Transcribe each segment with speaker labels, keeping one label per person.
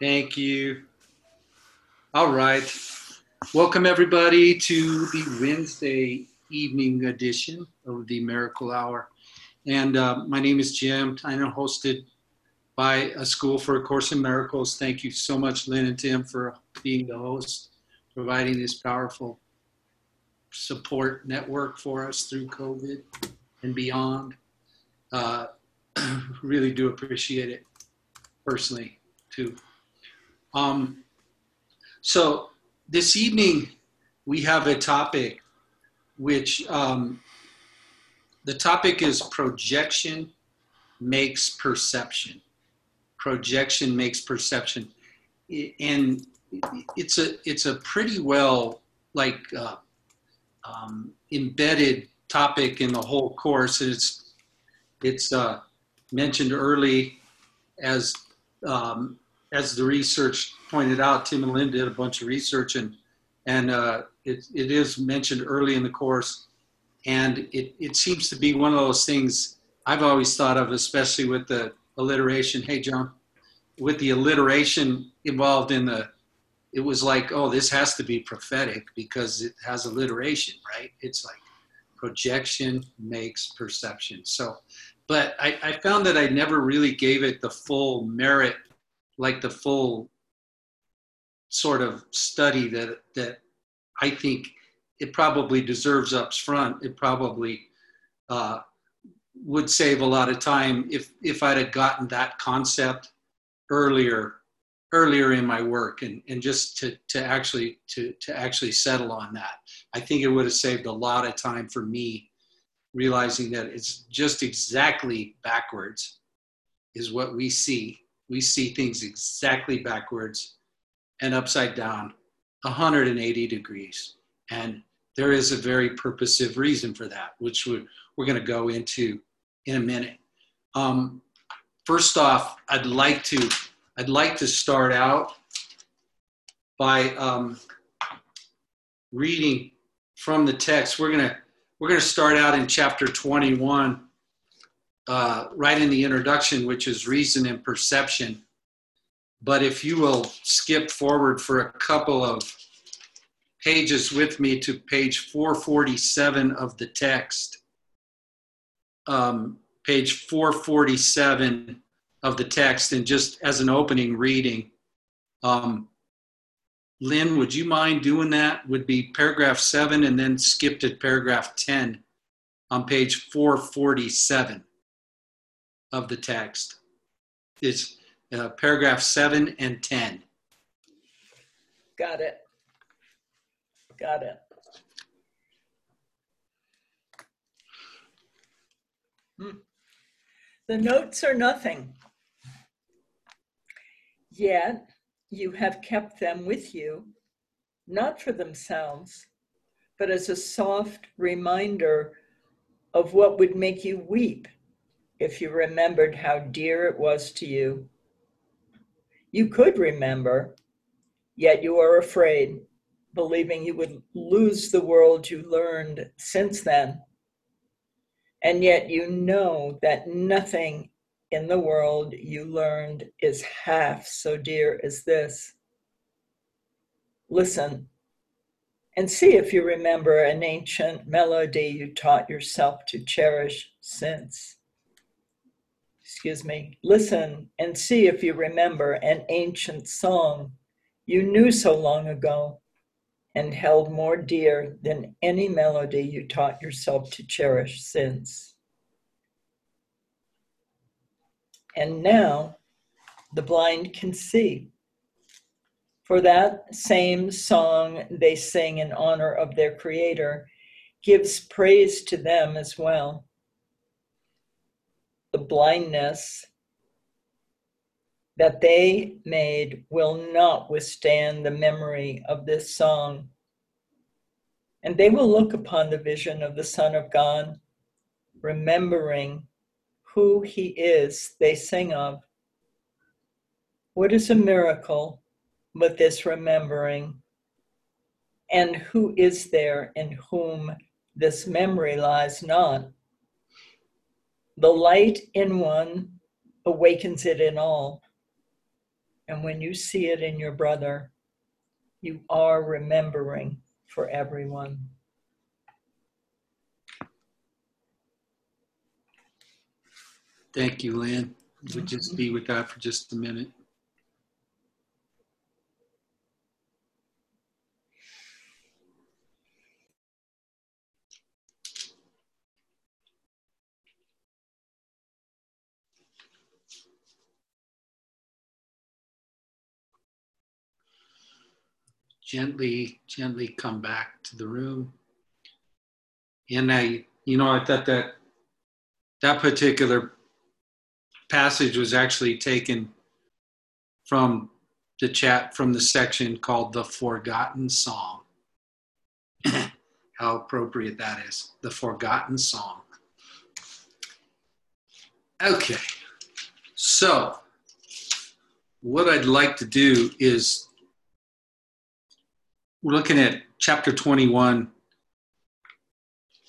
Speaker 1: Thank you. All right. Welcome, everybody, to the Wednesday evening edition of the Miracle Hour. And uh, my name is Jim. I'm hosted by a School for a Course in Miracles. Thank you so much, Lynn and Tim, for being the host, providing this powerful support network for us through COVID and beyond. Uh, really do appreciate it personally, too. Um, so this evening we have a topic which um, the topic is projection makes perception. Projection makes perception, and it's a it's a pretty well like uh, um, embedded topic in the whole course. It's it's uh, mentioned early as um, as the research pointed out, Tim and Lynn did a bunch of research, and and uh, it it is mentioned early in the course, and it it seems to be one of those things I've always thought of, especially with the alliteration. Hey, John, with the alliteration involved in the, it was like, oh, this has to be prophetic because it has alliteration, right? It's like projection makes perception. So, but I, I found that I never really gave it the full merit like the full sort of study that that I think it probably deserves up front. It probably uh, would save a lot of time if if I'd have gotten that concept earlier earlier in my work and, and just to, to actually to, to actually settle on that. I think it would have saved a lot of time for me realizing that it's just exactly backwards is what we see we see things exactly backwards and upside down 180 degrees. And there is a very purposive reason for that which we're, we're going to go into in a minute. Um, first off i'd like to i'd like to start out by um, reading from the text. We're to we're going to start out in chapter 21 uh, right in the introduction, which is reason and perception. But if you will skip forward for a couple of pages with me to page 447 of the text, um, page 447 of the text, and just as an opening reading, um, Lynn, would you mind doing that? Would be paragraph seven and then skip to paragraph 10 on page 447 of the text. It's uh, paragraph 7 and 10.
Speaker 2: Got it. Got it. Hmm. The notes are nothing. Yet you have kept them with you, not for themselves, but as a soft reminder of what would make you weep if you remembered how dear it was to you. You could remember, yet you are afraid, believing you would lose the world you learned since then. And yet you know that nothing in the world you learned is half so dear as this. Listen and see if you remember an ancient melody you taught yourself to cherish since excuse me, listen and see if you remember an ancient song you knew so long ago and held more dear than any melody you taught yourself to cherish since. And now the blind can see. For that same song they sing in honor of their Creator gives praise to them as well the blindness that they made will not withstand the memory of this song. And they will look upon the vision of the Son of God, remembering who he is they sing of. What is a miracle but this remembering? And who is there in whom this memory lies not? The light in one awakens it in all. And when you see it in your brother, you are remembering for everyone.
Speaker 1: Thank you, Lynn. We'll just mm-hmm. be with that for just a minute. Gently, gently come back to the room. And I, you know, I thought that that particular passage was actually taken from the chat from the section called the forgotten song how appropriate that is the forgotten song okay so what i'd like to do is we're looking at chapter 21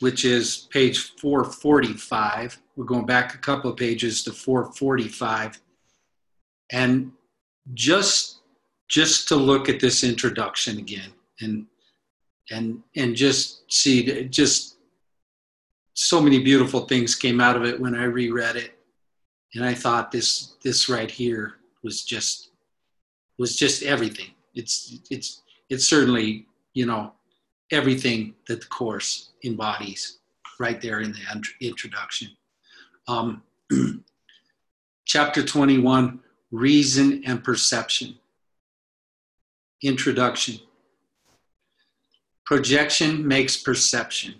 Speaker 1: which is page 445. We're going back a couple of pages to 445. And just just to look at this introduction again and and and just see just so many beautiful things came out of it when I reread it. And I thought this this right here was just was just everything. It's it's it's certainly, you know, everything that the course embodies right there in the introduction. Um, chapter 21 Reason and Perception. Introduction. Projection makes perception.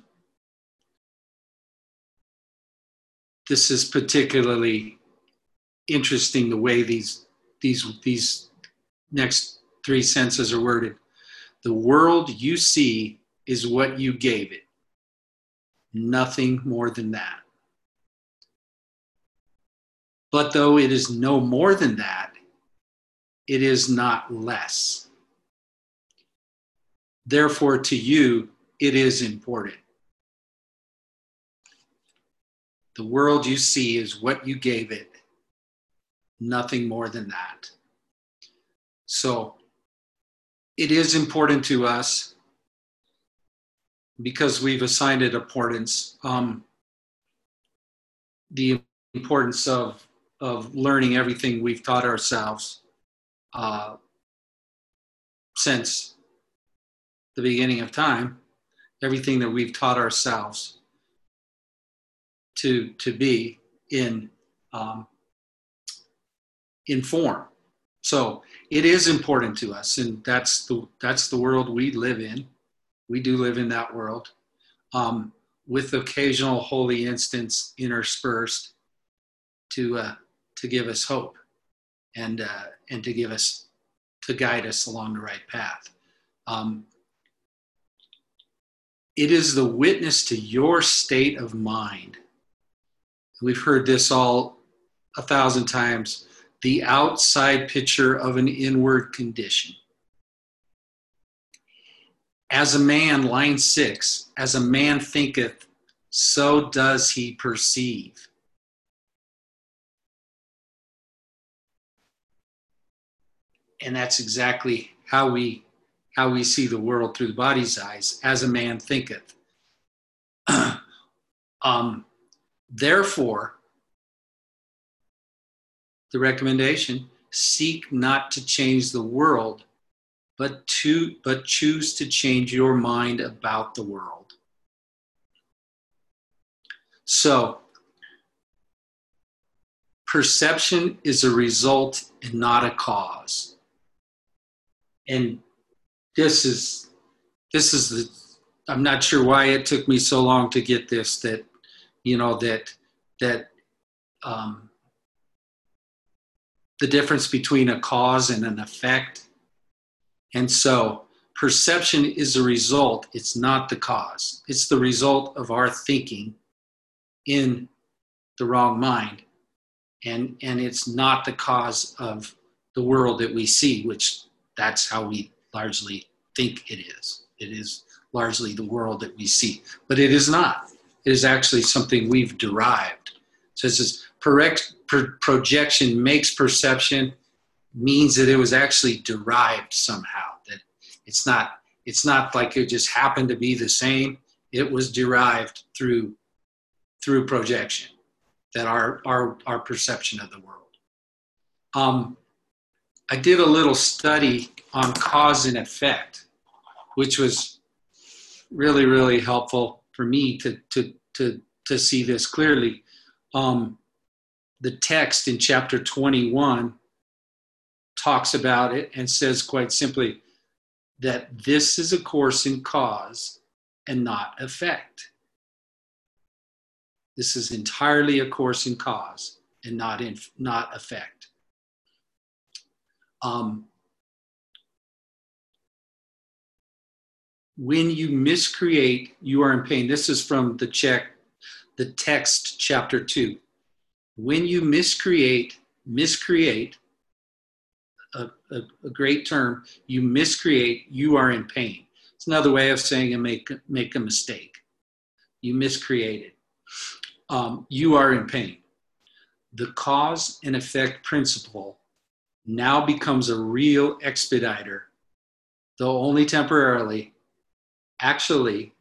Speaker 1: This is particularly interesting the way these, these, these next three senses are worded. The world you see is what you gave it. Nothing more than that. But though it is no more than that, it is not less. Therefore, to you, it is important. The world you see is what you gave it, nothing more than that. So, it is important to us because we've assigned it importance, um, the importance of, of learning everything we've taught ourselves uh, since the beginning of time, everything that we've taught ourselves to, to be in, um, in form. So it is important to us, and that's the, that's the world we live in we do live in that world, um, with occasional holy instants interspersed to uh, to give us hope and uh, and to give us to guide us along the right path. Um, it is the witness to your state of mind. We've heard this all a thousand times. The outside picture of an inward condition. As a man, line six, as a man thinketh, so does he perceive. And that's exactly how we how we see the world through the body's eyes, as a man thinketh. um, therefore, the recommendation seek not to change the world, but to but choose to change your mind about the world. So perception is a result and not a cause. And this is this is the I'm not sure why it took me so long to get this that you know that that um, the difference between a cause and an effect and so perception is a result, it's not the cause. It's the result of our thinking in the wrong mind. And, and it's not the cause of the world that we see, which that's how we largely think it is. It is largely the world that we see, but it is not. It is actually something we've derived. So this is projection makes perception, means that it was actually derived somehow. That it's not it's not like it just happened to be the same. It was derived through through projection. That our our our perception of the world. Um, I did a little study on cause and effect, which was really really helpful for me to to to to see this clearly. Um, the text in chapter 21 talks about it and says quite simply that this is a course in cause and not effect. This is entirely a course in cause and not in not effect. Um, when you miscreate, you are in pain. This is from the check, the text, chapter two. When you miscreate, miscreate, a, a, a, great term, you miscreate, you are in pain. It's another way of saying and make, make a mistake. You miscreated. Um, you are in pain. The cause and effect principle now becomes a real expediter, though only temporarily. Actually,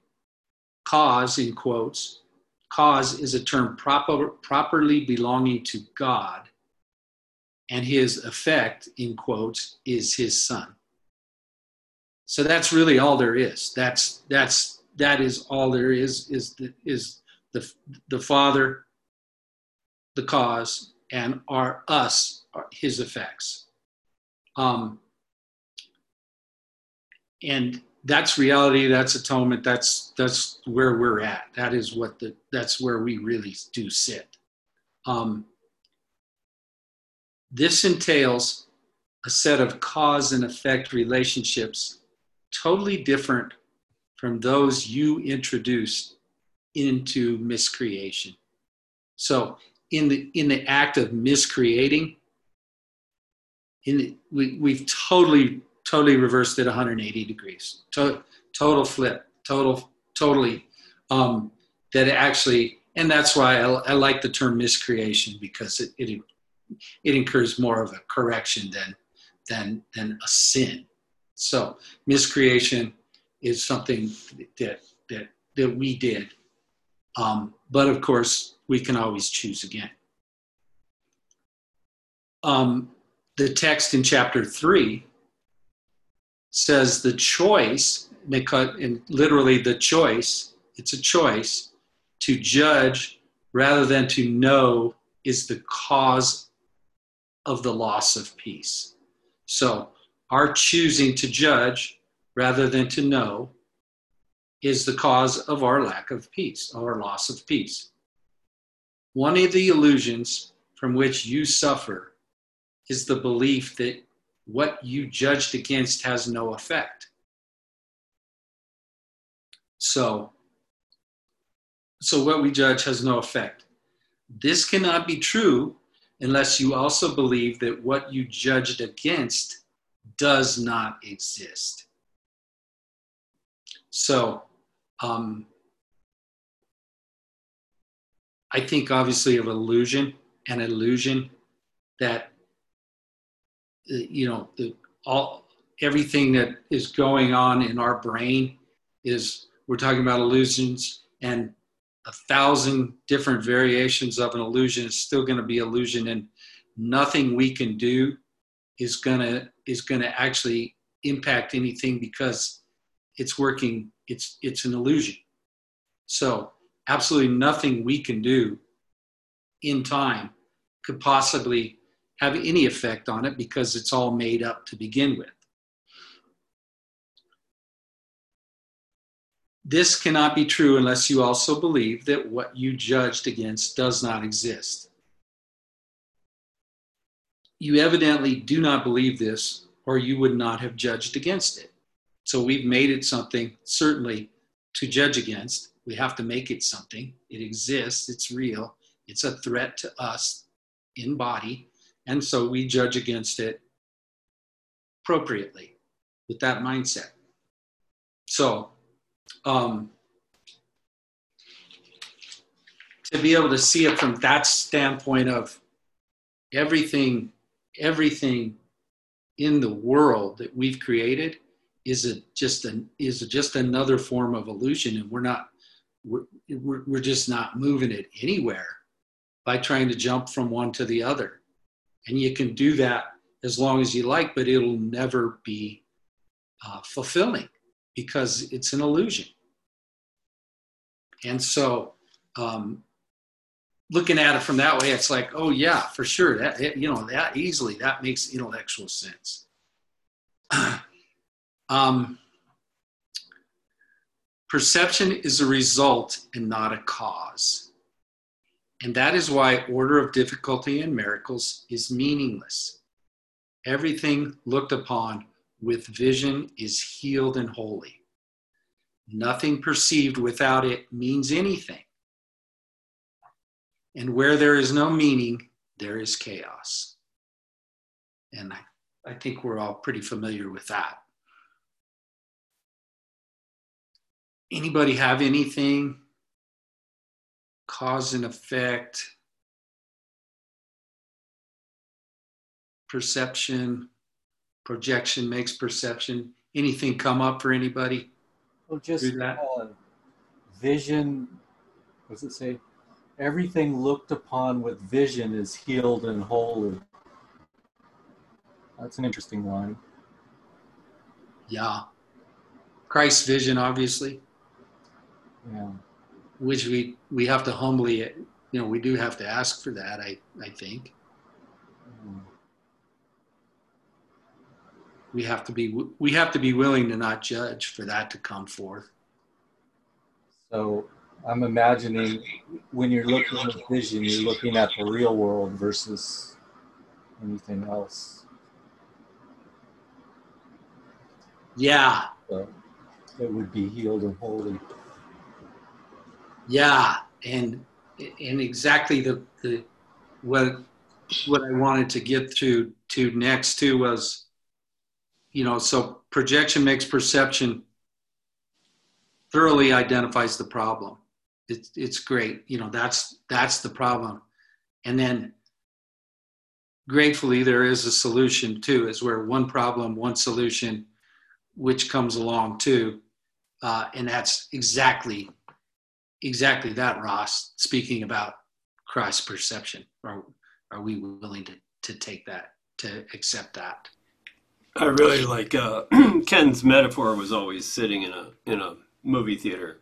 Speaker 1: cause, in quotes, cause is a term proper, properly belonging to God and his effect, in quotes, is his son. So that's really all there is. That's that's that is all there is is the is the the father, the cause, and are us are his effects. Um, and that's reality. That's atonement. That's that's where we're at. That is what the that's where we really do sit. Um, this entails a set of cause and effect relationships totally different from those you introduced into miscreation. So, in the in the act of miscreating, in the, we we've totally totally reversed it 180 degrees. To, total flip, total totally. Um, that actually, and that's why I, I like the term miscreation because it, it it incurs more of a correction than than than a sin. So miscreation is something that that that we did, um, but of course we can always choose again. Um, the text in chapter three says the choice, and literally the choice, it's a choice to judge rather than to know is the cause of the loss of peace. So, our choosing to judge rather than to know is the cause of our lack of peace, our loss of peace. One of the illusions from which you suffer is the belief that what you judged against has no effect. So, so what we judge has no effect. This cannot be true unless you also believe that what you judged against does not exist. So, um, I think obviously of illusion, and illusion that you know the all everything that is going on in our brain is we're talking about illusions and a thousand different variations of an illusion is still going to be illusion and nothing we can do is going to is going to actually impact anything because it's working it's it's an illusion. So absolutely nothing we can do in time could possibly have any effect on it because it's all made up to begin with This cannot be true unless you also believe that what you judged against does not exist. You evidently do not believe this, or you would not have judged against it. So we've made it something, certainly, to judge against. We have to make it something. It exists, it's real, it's a threat to us in body, and so we judge against it appropriately with that mindset. So um, to be able to see it from that standpoint of everything, everything in the world that we've created is a just an is just another form of illusion and we're not we're, we're, we're just not moving it anywhere by trying to jump from one to the other and you can do that as long as you like but it'll never be uh, fulfilling because it's an illusion and so um, looking at it from that way, it's like, oh yeah, for sure. That you know that easily that makes intellectual sense. um, perception is a result and not a cause, and that is why order of difficulty in miracles is meaningless. Everything looked upon with vision is healed and holy. Nothing perceived without it means anything. And where there is no meaning, there is chaos. And I, I think we're all pretty familiar with that. Anybody have anything? Cause and effect, perception, projection makes perception. Anything come up for anybody?
Speaker 3: Well, just uh, vision. What does it say? Everything looked upon with vision is healed and holy. That's an interesting line.
Speaker 1: Yeah. Christ's vision, obviously.
Speaker 3: Yeah.
Speaker 1: Which we we have to humbly, you know, we do have to ask for that. I I think. We have to be we have to be willing to not judge for that to come forth.
Speaker 3: So I'm imagining when you're looking at vision, you're looking at the real world versus anything else.
Speaker 1: Yeah.
Speaker 3: So it would be healed and holy.
Speaker 1: Yeah, and and exactly the the what what I wanted to get to to next too was, you know, so projection makes perception thoroughly identifies the problem it's it's great. You know, that's that's the problem. And then gratefully there is a solution too, is where one problem, one solution, which comes along too. Uh, and that's exactly exactly that, Ross, speaking about cross perception. Are are we willing to to take that, to accept that?
Speaker 4: I really like uh, Ken's metaphor was always sitting in a in a movie theater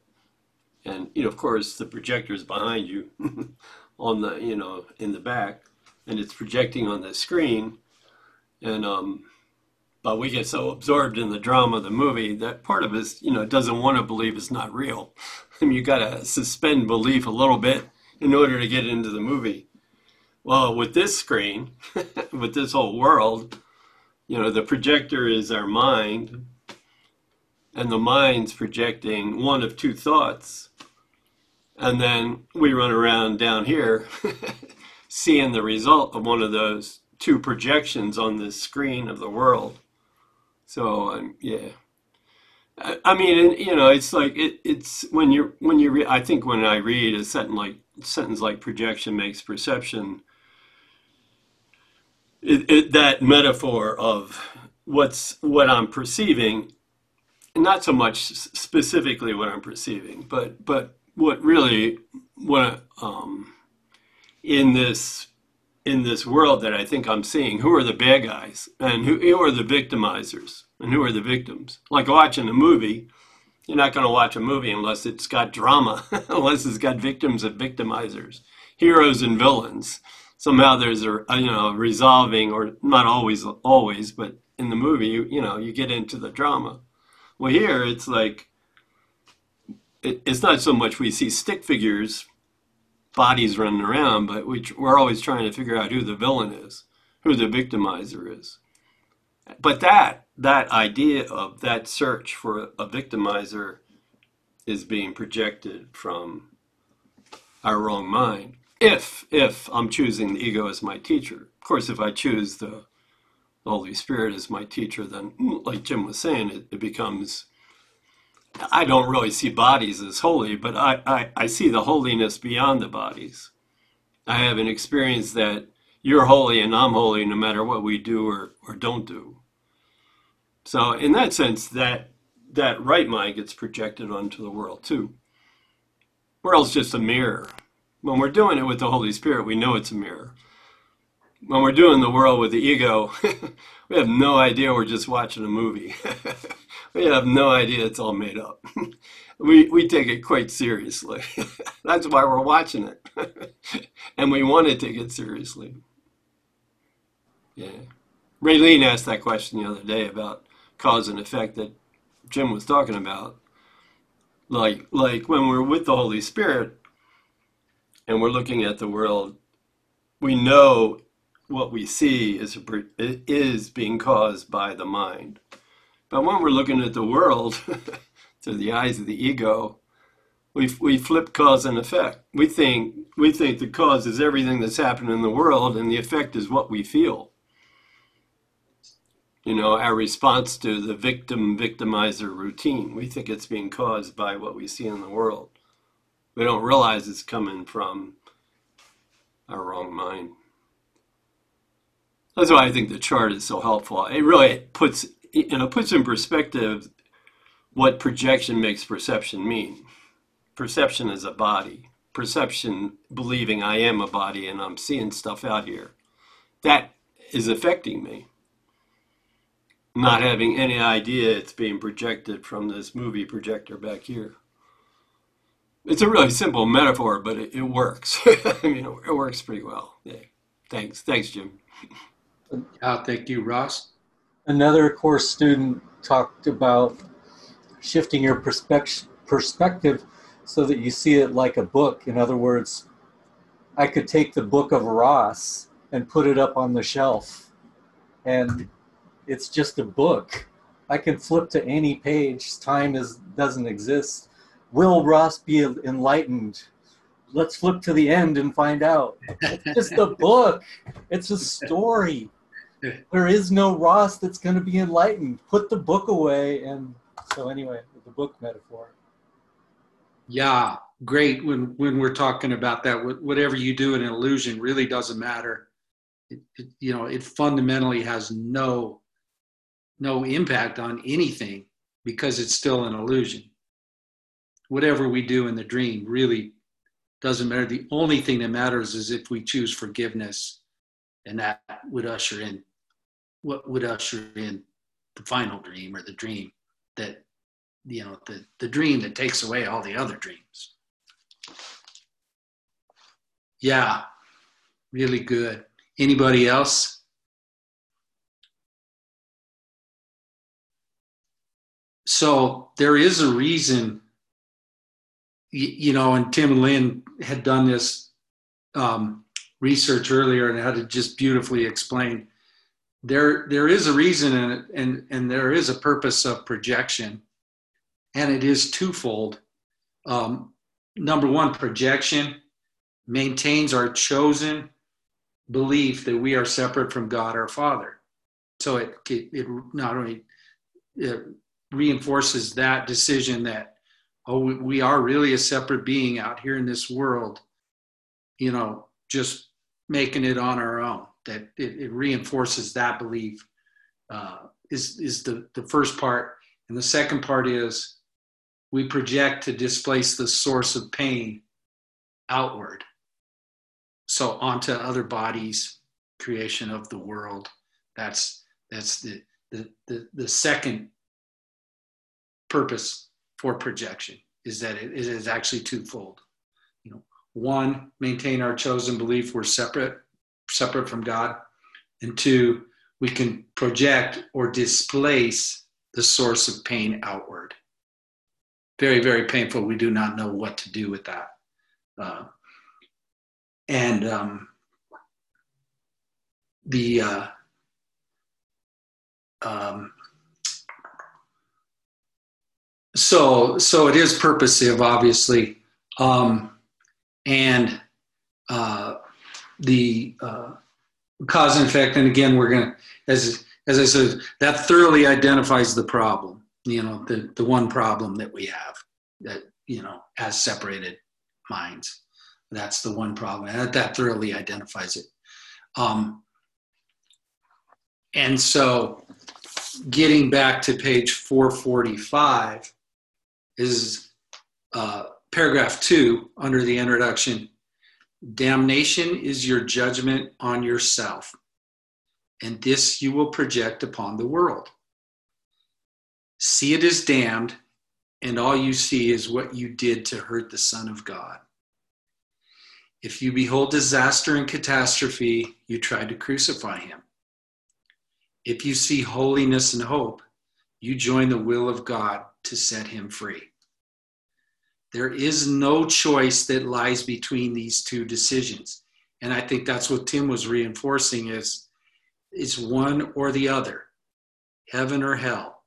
Speaker 4: and you know, of course, the projector is behind you on the you know in the back, and it's projecting on the screen, and um, but we get so absorbed in the drama of the movie that part of us you know doesn't want to believe it's not real. I mean, you got to suspend belief a little bit in order to get into the movie. Well, with this screen, with this whole world, you know, the projector is our mind, and the mind's projecting one of two thoughts and then we run around down here seeing the result of one of those two projections on this screen of the world. So, um, yeah. I, I mean, you know, it's like it, it's when you're when you re- I think when I read a sentence like sentence like projection makes perception, it, it, that metaphor of what's what I'm perceiving, not so much specifically what I'm perceiving, but but what really what um, in this in this world that I think I'm seeing, who are the bad guys and who, who are the victimizers and who are the victims? Like watching a movie, you're not going to watch a movie unless it's got drama, unless it's got victims and victimizers, heroes and villains. Somehow there's a you know resolving, or not always always, but in the movie, you, you know, you get into the drama. Well, here it's like it, it's not so much we see stick figures, bodies running around, but we, we're always trying to figure out who the villain is, who the victimizer is. But that that idea of that search for a victimizer is being projected from our wrong mind. If if I'm choosing the ego as my teacher, of course, if I choose the Holy Spirit as my teacher, then like Jim was saying, it, it becomes I don't really see bodies as holy, but I, I, I see the holiness beyond the bodies. I have an experience that you're holy and I'm holy no matter what we do or, or don't do. So in that sense, that that right mind gets projected onto the world too. World's just a mirror. When we're doing it with the Holy Spirit, we know it's a mirror. When we're doing the world with the ego, we have no idea we're just watching a movie. we have no idea it's all made up. we, we take it quite seriously. That's why we're watching it. and we want to take it seriously. Yeah. Raylene asked that question the other day about cause and effect that Jim was talking about. Like, like when we're with the Holy Spirit and we're looking at the world, we know what we see is, is being caused by the mind. But when we're looking at the world through the eyes of the ego, we, we flip cause and effect. We think, we think the cause is everything that's happening in the world and the effect is what we feel you know, our response to the victim victimizer routine. We think it's being caused by what we see in the world. We don't realize it's coming from our wrong mind. That's why I think the chart is so helpful. It really puts you know puts in perspective what projection makes perception mean. Perception is a body. Perception believing I am a body and I'm seeing stuff out here. That is affecting me not having any idea it's being projected from this movie projector back here. It's a really simple metaphor, but it, it works. I mean, it, works pretty well. Yeah. Thanks. Thanks, Jim.
Speaker 1: Uh, thank you, Ross.
Speaker 3: Another course student talked about shifting your perspective so that you see it like a book. In other words, I could take the book of Ross and put it up on the shelf and it's just a book. I can flip to any page. Time is doesn't exist. Will Ross be enlightened? Let's flip to the end and find out. It's just a book. It's a story. There is no Ross that's going to be enlightened. Put the book away. And so, anyway, the book metaphor.
Speaker 1: Yeah, great. When when we're talking about that, whatever you do in an illusion really doesn't matter. It, it, you know, it fundamentally has no no impact on anything because it's still an illusion. Whatever we do in the dream really doesn't matter. The only thing that matters is if we choose forgiveness, and that would usher in what would usher in the final dream or the dream that you know the, the dream that takes away all the other dreams. Yeah, really good. Anybody else? so there is a reason you know and tim and lynn had done this um, research earlier and had it just beautifully explained there there is a reason and and and there is a purpose of projection. And it is twofold. Um, number one projection maintains our chosen belief that we are separate from god our father. So it it, it not only it reinforces that decision that oh we are really a separate being out here in this world you know just making it on our own that it, it reinforces that belief uh, is is the the first part. And the second part is we project to displace the source of pain outward. So onto other bodies creation of the world. That's that's the the the, the second purpose for projection is that it is actually twofold. You know, one, maintain our chosen belief we're separate, separate from God, and two, we can project or displace the source of pain outward. Very, very painful. We do not know what to do with that. Uh, and um, the uh, um, so so it is purposive obviously um, and uh, the uh, cause and effect. And again we're going to as as i said that thoroughly identifies the problem you know the the one problem that we have that you know has separated minds. That's the one problem. And that thoroughly identifies it. Um, and so getting back to page 445 is uh, paragraph two under the introduction. Damnation is your judgment on yourself, and this you will project upon the world. See it as damned, and all you see is what you did to hurt the Son of God. If you behold disaster and catastrophe, you tried to crucify him. If you see holiness and hope, you join the will of God to set him free. There is no choice that lies between these two decisions. And I think that's what Tim was reinforcing is it's one or the other, heaven or hell.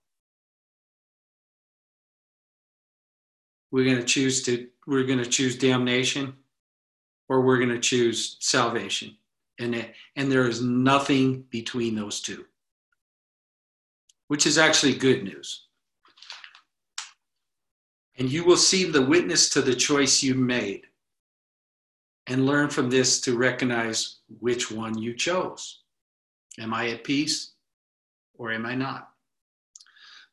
Speaker 1: We're going to choose to we're going to choose damnation or we're going to choose salvation. And and there is nothing between those two. Which is actually good news and you will see the witness to the choice you made and learn from this to recognize which one you chose. Am I at peace or am I not?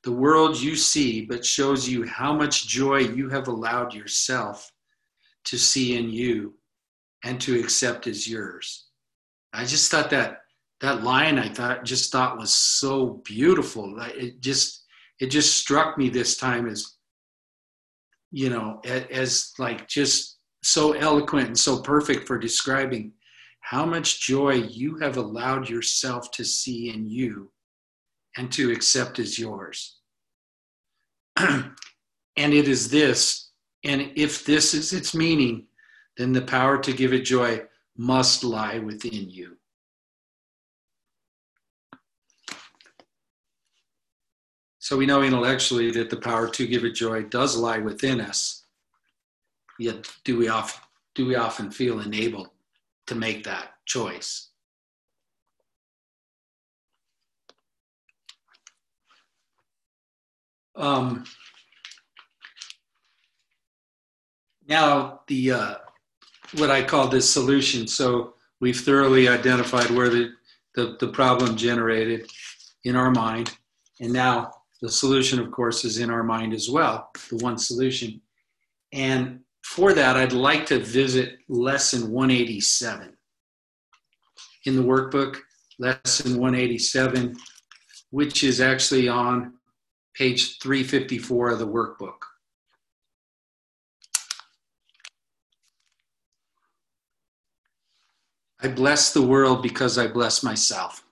Speaker 1: The world you see but shows you how much joy you have allowed yourself to see in you and to accept as yours. I just thought that that line I thought just thought was so beautiful. It just it just struck me this time as you know, as like just so eloquent and so perfect for describing how much joy you have allowed yourself to see in you and to accept as yours. and it is this, and if this is its meaning, then the power to give it joy must lie within you. So we know intellectually that the power to give it joy does lie within us. Yet do we often do we often feel enabled to make that choice? Um, now the uh, what I call this solution. So we've thoroughly identified where the, the, the problem generated in our mind, and now the solution, of course, is in our mind as well, the one solution. And for that, I'd like to visit lesson 187 in the workbook, lesson 187, which is actually on page 354 of the workbook. I bless the world because I bless myself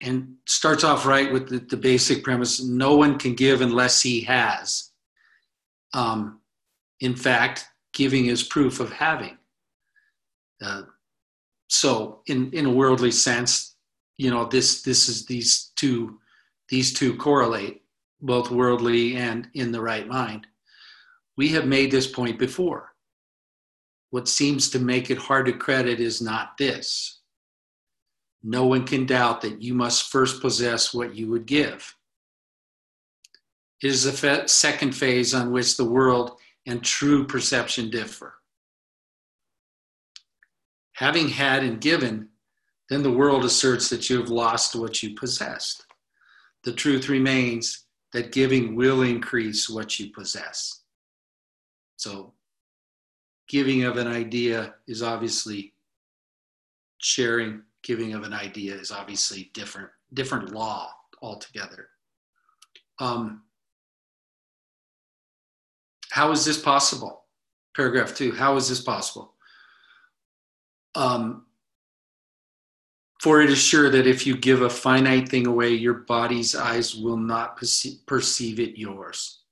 Speaker 1: and starts off right with the, the, basic premise no one can give unless he has. Um, in fact giving is proof of having. Uh, so in in a worldly sense you know this this is these two these two correlate both worldly and in the right mind. We have made this point before. What seems to make it hard to credit is not this no one can doubt that you must first possess what you would give. It is the second phase on which the world and true perception differ. Having had and given, then the world asserts that you have lost what you possessed. The truth remains that giving will increase what you possess. So, giving of an idea is obviously sharing giving of an idea is obviously different, different law altogether. Um, how is this possible? Paragraph two, how is this possible? Um, for it is sure that if you give a finite thing away, your body's eyes will not perceive it yours.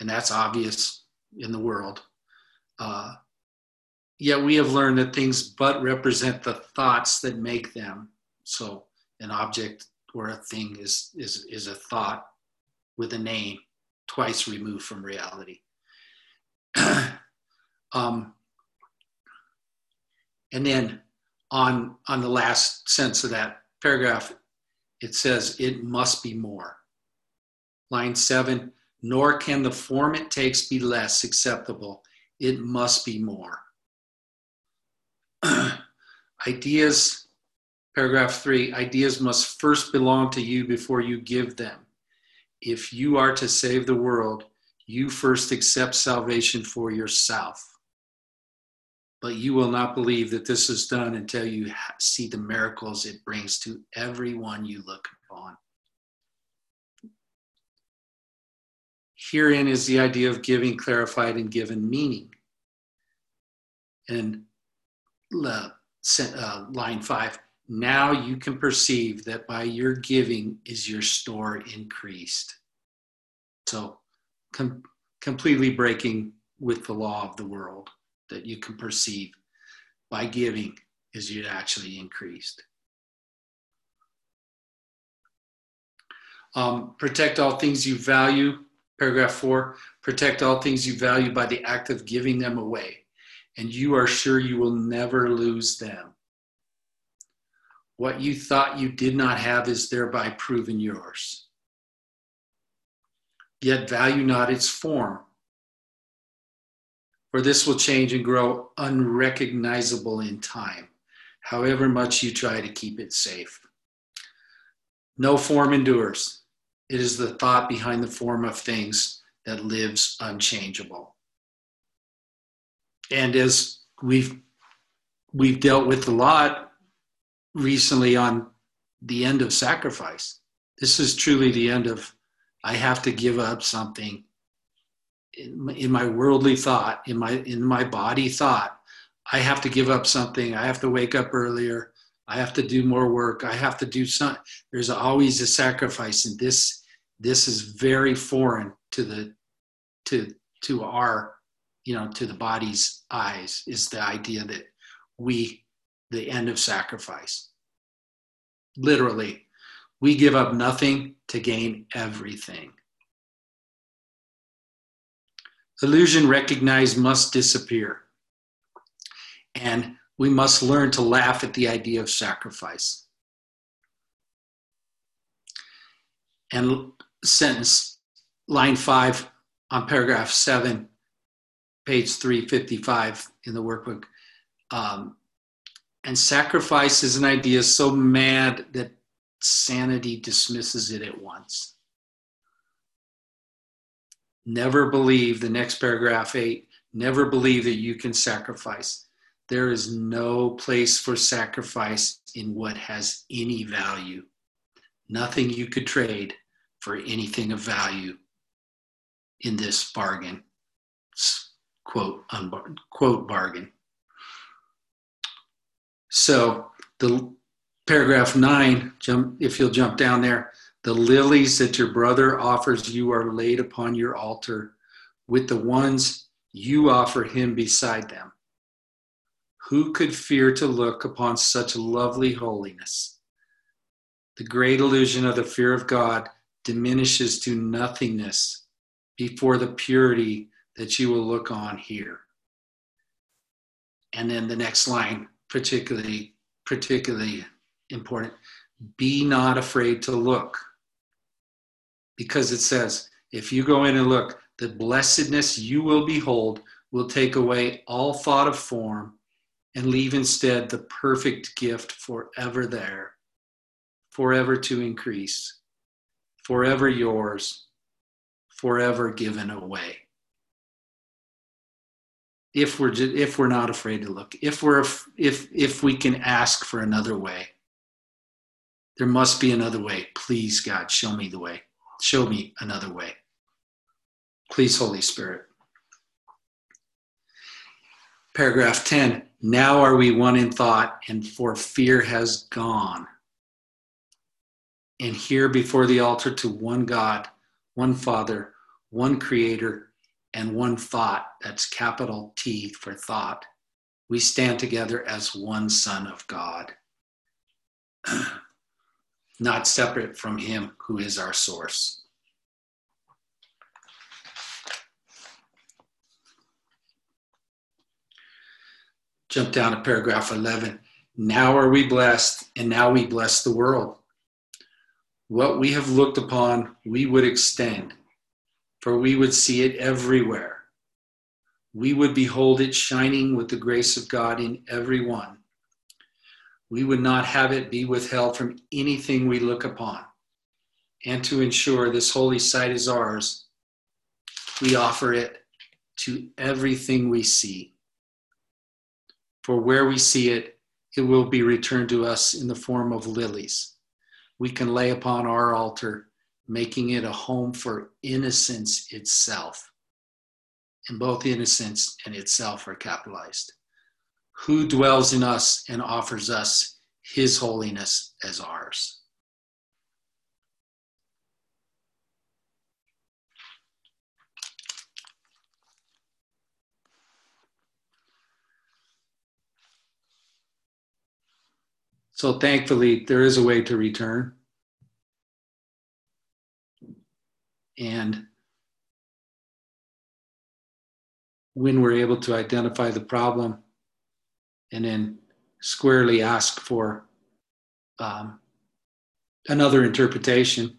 Speaker 1: And that's obvious in the world. Uh, Yet we have learned that things but represent the thoughts that make them. So an object or a thing is, is, is a thought with a name twice removed from reality. um, and then on, on the last sense of that paragraph, it says, it must be more. Line seven, nor can the form it takes be less acceptable. It must be more. Ideas, Paragraph three ideas must first belong to you before you give them. If you are to save the world, you first accept salvation for yourself. But you will not believe that this is done until you see the miracles it brings to everyone you look upon. Herein is the idea of giving clarified and given meaning. And uh, uh, line five now you can perceive that by your giving is your store increased. So, com- completely breaking with the law of the world that you can perceive by giving is you actually increased. Um, protect all things you value. Paragraph four protect all things you value by the act of giving them away, and you are sure you will never lose them. What you thought you did not have is thereby proven yours. Yet value not its form, for this will change and grow unrecognizable in time, however much you try to keep it safe. No form endures. It is the thought behind the form of things that lives unchangeable. And as we've we've dealt with a lot recently on the end of sacrifice. This is truly the end of I have to give up something in my, in my worldly thought, in my in my body thought. I have to give up something. I have to wake up earlier. I have to do more work. I have to do some. There's always a sacrifice, and this this is very foreign to the to to our you know to the body's eyes. Is the idea that we the end of sacrifice. Literally, we give up nothing to gain everything. Illusion recognized must disappear. And we must learn to laugh at the idea of sacrifice. And sentence, line five on paragraph seven, page 355 in the workbook. Um, and sacrifice is an idea so mad that sanity dismisses it at once. Never believe the next paragraph eight, never believe that you can sacrifice. There is no place for sacrifice in what has any value. Nothing you could trade for anything of value in this bargain. Quote, unbar- quote bargain. So the paragraph nine, jump if you'll jump down there, the lilies that your brother offers you are laid upon your altar with the ones you offer him beside them. Who could fear to look upon such lovely holiness? The great illusion of the fear of God diminishes to nothingness before the purity that you will look on here. And then the next line particularly particularly important. Be not afraid to look. Because it says, if you go in and look, the blessedness you will behold will take away all thought of form and leave instead the perfect gift forever there, forever to increase, forever yours, forever given away if we're if we're not afraid to look if we're if if we can ask for another way there must be another way. Please god show me the way. Show me another way. Please holy spirit. Paragraph 10 now are we one in thought and for fear has gone. And here before the altar to one god one father one creator and one thought, that's capital T for thought, we stand together as one Son of God, not separate from Him who is our source. Jump down to paragraph 11. Now are we blessed, and now we bless the world. What we have looked upon, we would extend for we would see it everywhere. We would behold it shining with the grace of God in everyone. we would not have it be withheld from anything we look upon. And to ensure this holy sight is ours, we offer it to everything we see. For where we see it, it will be returned to us in the form of lilies. We can lay upon our altar, making it a home for innocence itself. And both innocence and itself are capitalized. Who dwells in us and offers us his holiness as ours. So thankfully, there is a way to return. And when we're able to identify the problem and then squarely ask for um, another interpretation,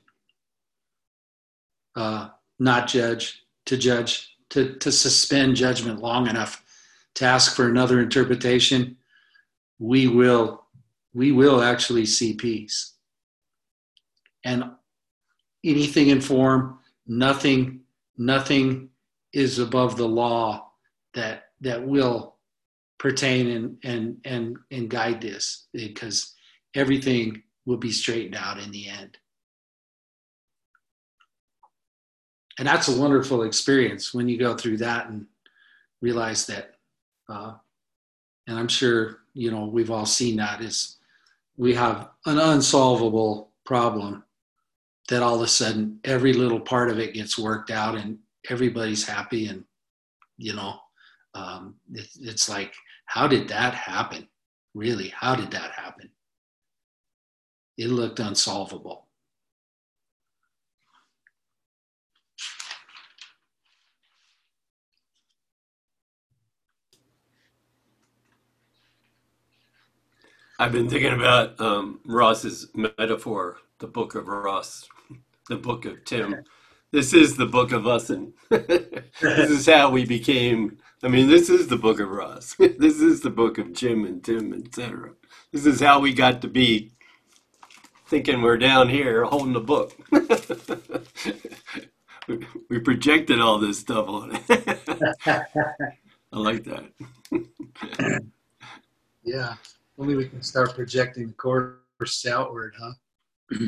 Speaker 1: uh, not judge, to judge, to, to suspend judgment long enough to ask for another interpretation, we will we will actually see peace. And anything in form, nothing, nothing is above the law that that will pertain and and and and guide this because everything will be straightened out in the end. And that's a wonderful experience when you go through that and realize that. Uh, and I'm sure you know we've all seen that is we have an unsolvable problem that all of a sudden every little part of it gets worked out and everybody's happy and you know um, it, it's like how did that happen? Really how did that happen? It looked unsolvable.
Speaker 4: I've been thinking about um, Ross's metaphor, the book of Ross, the book of Tim. This is the book of us, and this is how we became. I mean, this is the book of Ross. this is the book of Jim and Tim, etc. This is how we got to be thinking we're down here holding the book. we, we projected all this stuff on it. I like that.
Speaker 1: yeah only we can start projecting the course outward, huh?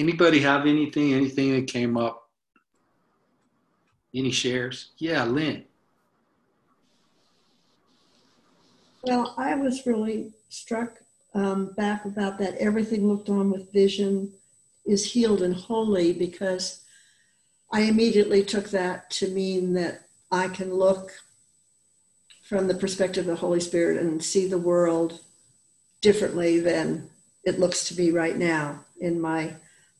Speaker 1: Anybody have anything, anything that came up? Any shares? Yeah, Lynn.
Speaker 5: Well, I was really struck um, back about that everything looked on with vision is healed and holy because I immediately took that to mean that I can look from the perspective of the Holy Spirit and see the world differently than it looks to be right now in my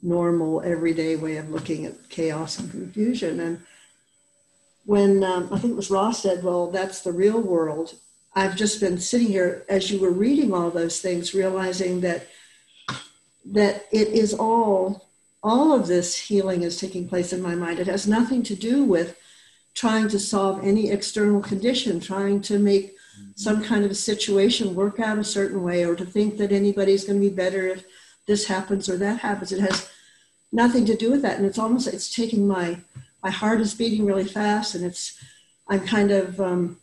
Speaker 5: normal everyday way of looking at chaos and confusion. And when um, I think it was Ross said, Well, that's the real world, I've just been sitting here as you were reading all those things, realizing that that it is all all of this healing is taking place in my mind. It has nothing to do with trying to solve any external condition, trying to make some kind of a situation work out a certain way, or to think that anybody's going to be better if this happens or that happens. It has nothing to do with that, and it's almost it's taking my my heart is beating really fast, and it's I'm kind of um,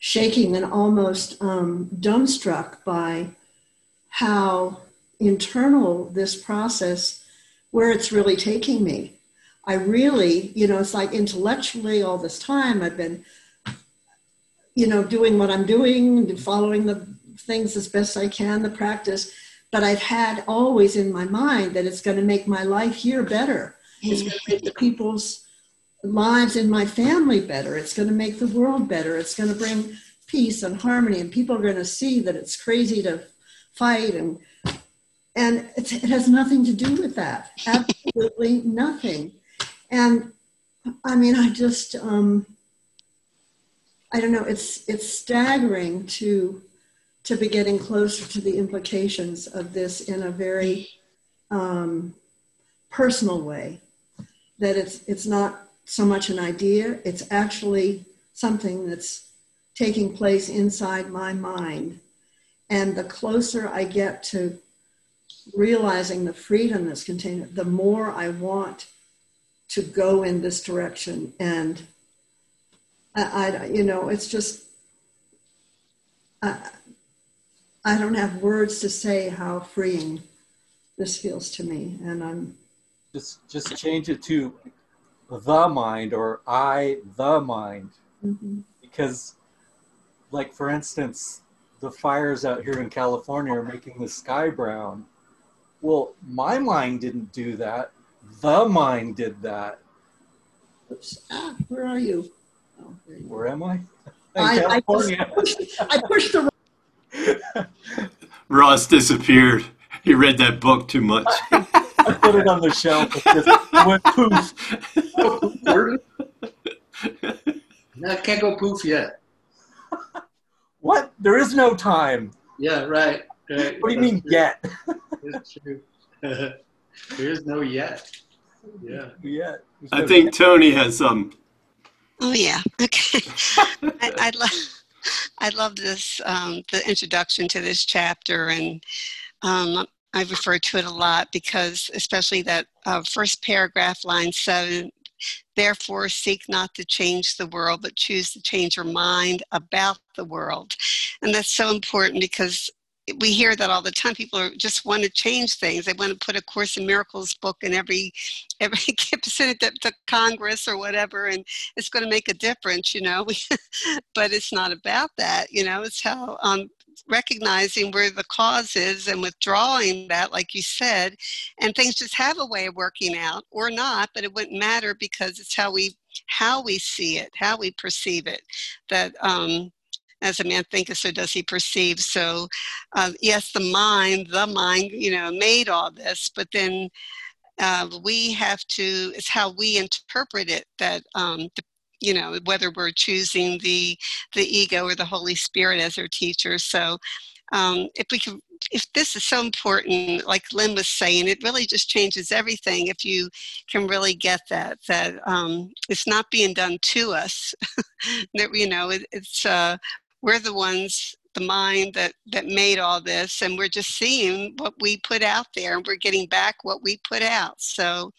Speaker 5: shaking and almost um, dumbstruck by how internal this process, where it's really taking me. I really, you know, it's like intellectually all this time I've been, you know, doing what I'm doing, following the things as best I can, the practice. But I've had always in my mind that it's going to make my life here better. It's going to make the people's lives in my family better. It's going to make the world better. It's going to bring peace and harmony, and people are going to see that it's crazy to fight and and it has nothing to do with that. Absolutely nothing. And I mean, I just, um, I don't know. It's it's staggering to to be getting closer to the implications of this in a very um, personal way. That it's it's not so much an idea; it's actually something that's taking place inside my mind, And the closer I get to realizing the freedom that's contained, the more I want to go in this direction. And I, I you know, it's just, I don't have words to say how freeing this feels to me. And I'm
Speaker 3: Just just change it to the mind or I the mind
Speaker 5: mhm.
Speaker 3: because like for instance the fires out here in California are making the sky brown. Well, my mind didn't do that. The mind did that.
Speaker 5: Oops. Ah, where are you? Oh, you.
Speaker 3: Where am I?
Speaker 5: I, I, pushed, I pushed the
Speaker 4: Ross disappeared. He read that book too much.
Speaker 3: I put it on the shelf. It went poof.
Speaker 1: No, I can't go poof yet.
Speaker 3: What? There is no time.
Speaker 1: Yeah, right. right.
Speaker 3: What do you mean yet?
Speaker 1: It's true. there is no yet. Yeah.
Speaker 3: Yet.
Speaker 4: I think Tony has some.
Speaker 6: Oh yeah. Okay. I, I love. I love this um, the introduction to this chapter, and um, I refer to it a lot because, especially that uh, first paragraph, line seven. Therefore, seek not to change the world, but choose to change your mind about the world, and that's so important because we hear that all the time. People are, just want to change things. They want to put a Course in Miracles book in every every send to Congress or whatever, and it's going to make a difference, you know. but it's not about that, you know. It's how um, recognizing where the cause is and withdrawing that, like you said, and things just have a way of working out or not. But it wouldn't matter because it's how we how we see it, how we perceive it. That um, as a man thinketh, so does he perceive. So, uh, yes, the mind, the mind, you know, made all this, but then uh, we have to, it's how we interpret it that, um, you know, whether we're choosing the the ego or the Holy Spirit as our teacher. So, um, if we can, if this is so important, like Lynn was saying, it really just changes everything. If you can really get that, that um, it's not being done to us. that you know, it, it's uh, we're the ones the mind that that made all this and we're just seeing what we put out there and we're getting back what we put out so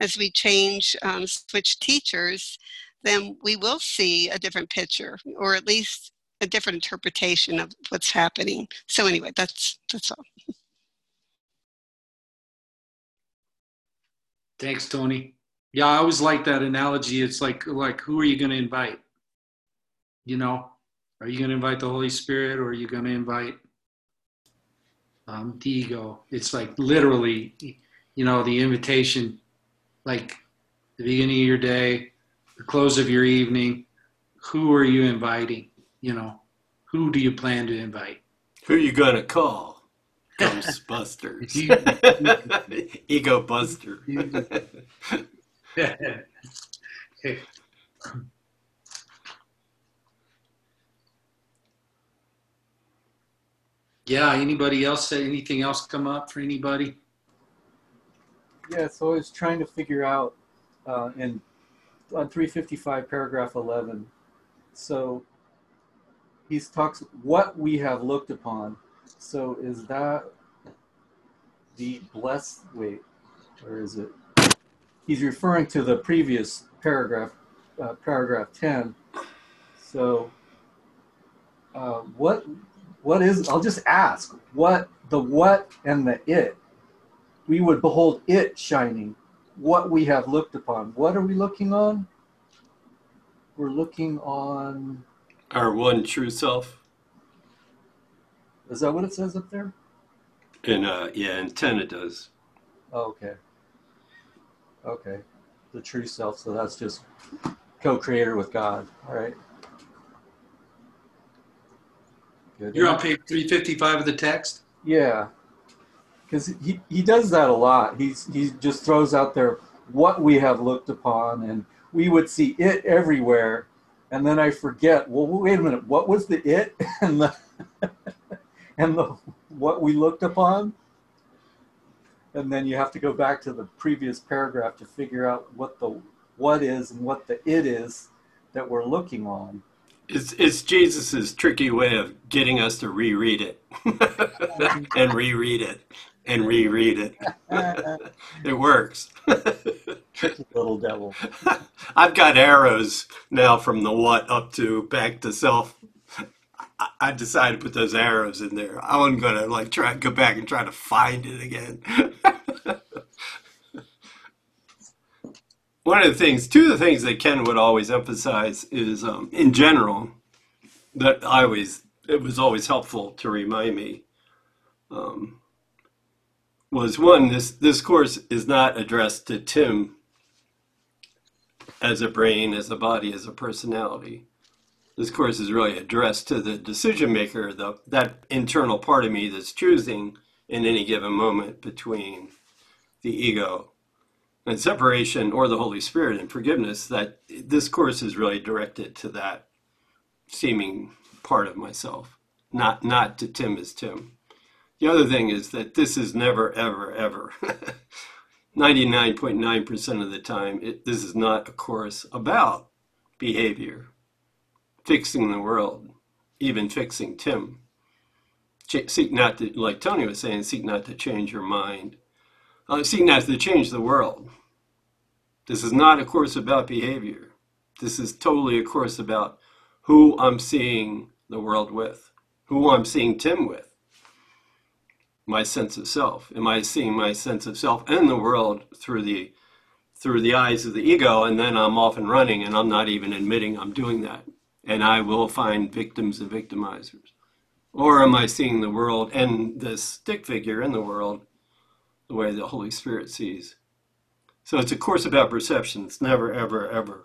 Speaker 6: as we change um, switch teachers then we will see a different picture or at least a different interpretation of what's happening so anyway that's that's all
Speaker 1: Thanks, Tony. Yeah, I always like that analogy. It's like like who are you going to invite? You know, are you going to invite the Holy Spirit or are you going to invite um, the ego? It's like literally, you know, the invitation, like the beginning of your day, the close of your evening. Who are you inviting? You know, who do you plan to invite?
Speaker 4: Who you gonna call? Ghostbusters. Ego Buster.
Speaker 1: yeah. Yeah, anybody else say anything else come up for anybody?
Speaker 3: Yeah, so I was trying to figure out uh, in on 355 paragraph 11. So he talks what we have looked upon. So is that the blessed? Wait, is it? He's referring to the previous paragraph, uh, paragraph 10. So uh, what what is? I'll just ask what the what and the it we would behold it shining, what we have looked upon. What are we looking on? We're looking on.
Speaker 4: Our one true self.
Speaker 3: Is that what it says up there?
Speaker 4: And uh, yeah, and ten it does.
Speaker 3: Oh, okay. Okay. The true self. So that's just co creator with God. All right. Good.
Speaker 1: You're on page 355 of the text?
Speaker 3: Yeah, because he, he does that a lot. He's he just throws out there what we have looked upon, and we would see it everywhere, and then I forget. Well, wait a minute. What was the it and the and the what we looked upon? And then you have to go back to the previous paragraph to figure out what the what is and what the it is that we're looking on.
Speaker 4: It's, it's Jesus's tricky way of getting us to reread it and reread it and reread it. it works.
Speaker 3: Tricky little devil.
Speaker 4: I've got arrows now from the what up to back to self. I- I decided to put those arrows in there. I wasn't gonna like try go back and try to find it again. One of the things, two of the things that Ken would always emphasize is, um, in general, that I always it was always helpful to remind me. Um, was one this this course is not addressed to Tim as a brain, as a body, as a personality. This course is really addressed to the decision maker, the, that internal part of me that's choosing in any given moment between the ego and separation or the Holy Spirit and forgiveness. That this course is really directed to that seeming part of myself, not not to Tim as Tim. The other thing is that this is never, ever, ever 99.9% of the time, it, this is not a course about behavior, fixing the world, even fixing Tim. Ch- seek not to, like Tony was saying, seek not to change your mind. Uh, seek not to change the world. This is not a course about behavior. This is totally a course about who I'm seeing the world with, who I'm seeing Tim with my sense of self? Am I seeing my sense of self and the world through the through the eyes of the ego and then I'm off and running and I'm not even admitting I'm doing that. And I will find victims and victimizers. Or am I seeing the world and the stick figure in the world the way the Holy Spirit sees? So it's a course about perception. It's never, ever, ever.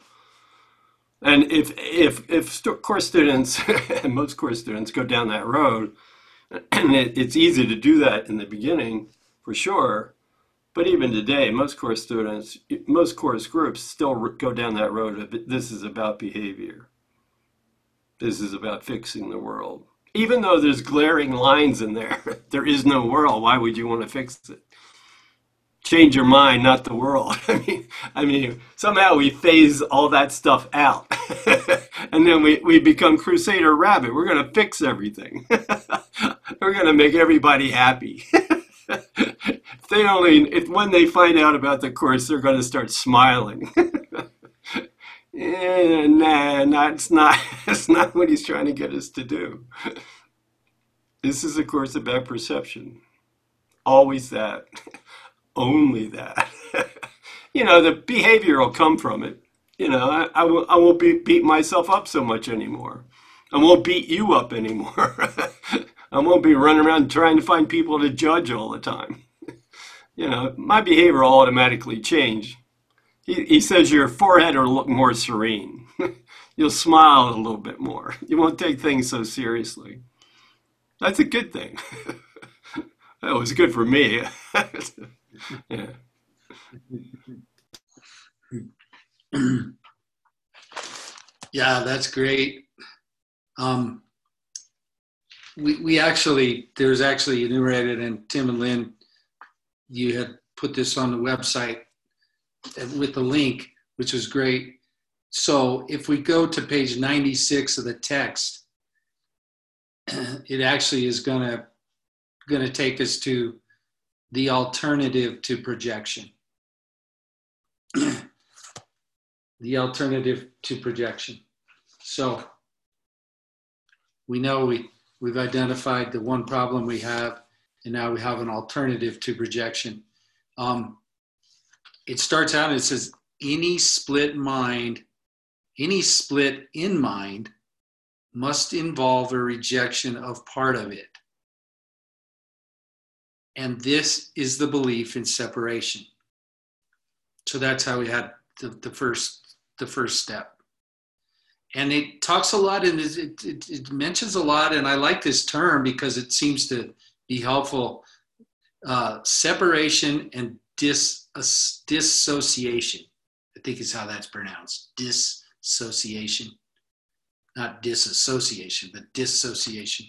Speaker 4: And if if if course students and most course students go down that road, and it, it's easy to do that in the beginning for sure. But even today most course students most course groups still go down that road of this is about behavior. This is about fixing the world. Even though there's glaring lines in there there is no world. Why would you want to fix it change your mind not the world i mean i mean somehow we phase all that stuff out and then we, we become crusader rabbit we're going to fix everything we're going to make everybody happy. they only, if when they find out about the course, they're going to start smiling. eh, nah, that's not, that's not what he's trying to get us to do. This is a course about perception. Always that. Only that. you know, the behavior will come from it. You know, I, won't be, beat myself up so much anymore. I won't beat you up anymore. I won't be running around trying to find people to judge all the time. you know, my behavior will automatically change. He, he says your forehead will look more serene. You'll smile a little bit more. You won't take things so seriously. That's a good thing. that was good for me. Yeah.
Speaker 1: yeah, that's great. Um, we, we actually, there's actually enumerated and Tim and Lynn, you had put this on the website with the link, which was great. So if we go to page 96 of the text, it actually is gonna, gonna take us to the alternative to projection. the alternative to projection. So we know we We've identified the one problem we have, and now we have an alternative to projection. Um, it starts out and it says, any split mind, any split in mind must involve a rejection of part of it. And this is the belief in separation. So that's how we had the, the first the first step. And it talks a lot and it, it, it, mentions a lot. And i like this term because it seems to be helpful. Uh, separation and dis, uh, dissociation i think is how that's pronounced. Dissociation. Not disassociation but dissociation.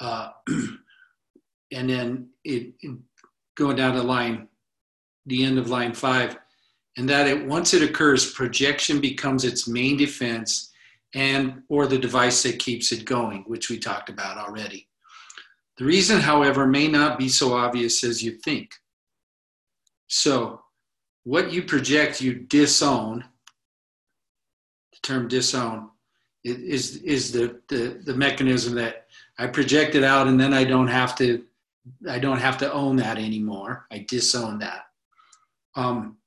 Speaker 1: Uh, and then it, it, going down to line the end of line five and that it once it occurs projection becomes its main defense and or the device that keeps it going, which we talked about already. The reason, however, may not be so obvious as you think. So, what you project, you disown. The term disown is, is the, the, the mechanism that I project it out and then I don't have to I don't have to own that anymore. I disown that. Um,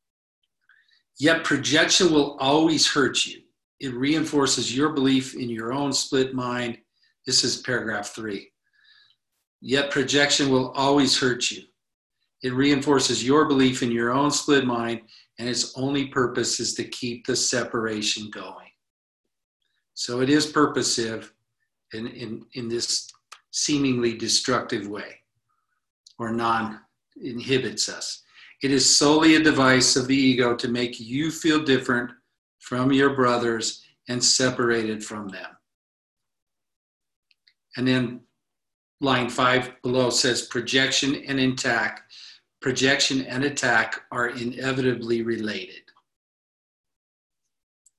Speaker 1: yet projection will always hurt you. It reinforces your belief in your own split mind. This is paragraph three. Yet projection will always hurt you. It reinforces your belief in your own split mind, and its only purpose is to keep the separation going. So it is purposive in, in, in this seemingly destructive way or non inhibits us. It is solely a device of the ego to make you feel different from your brothers and separated from them. And then line five below says projection and attack. Projection and attack are inevitably related.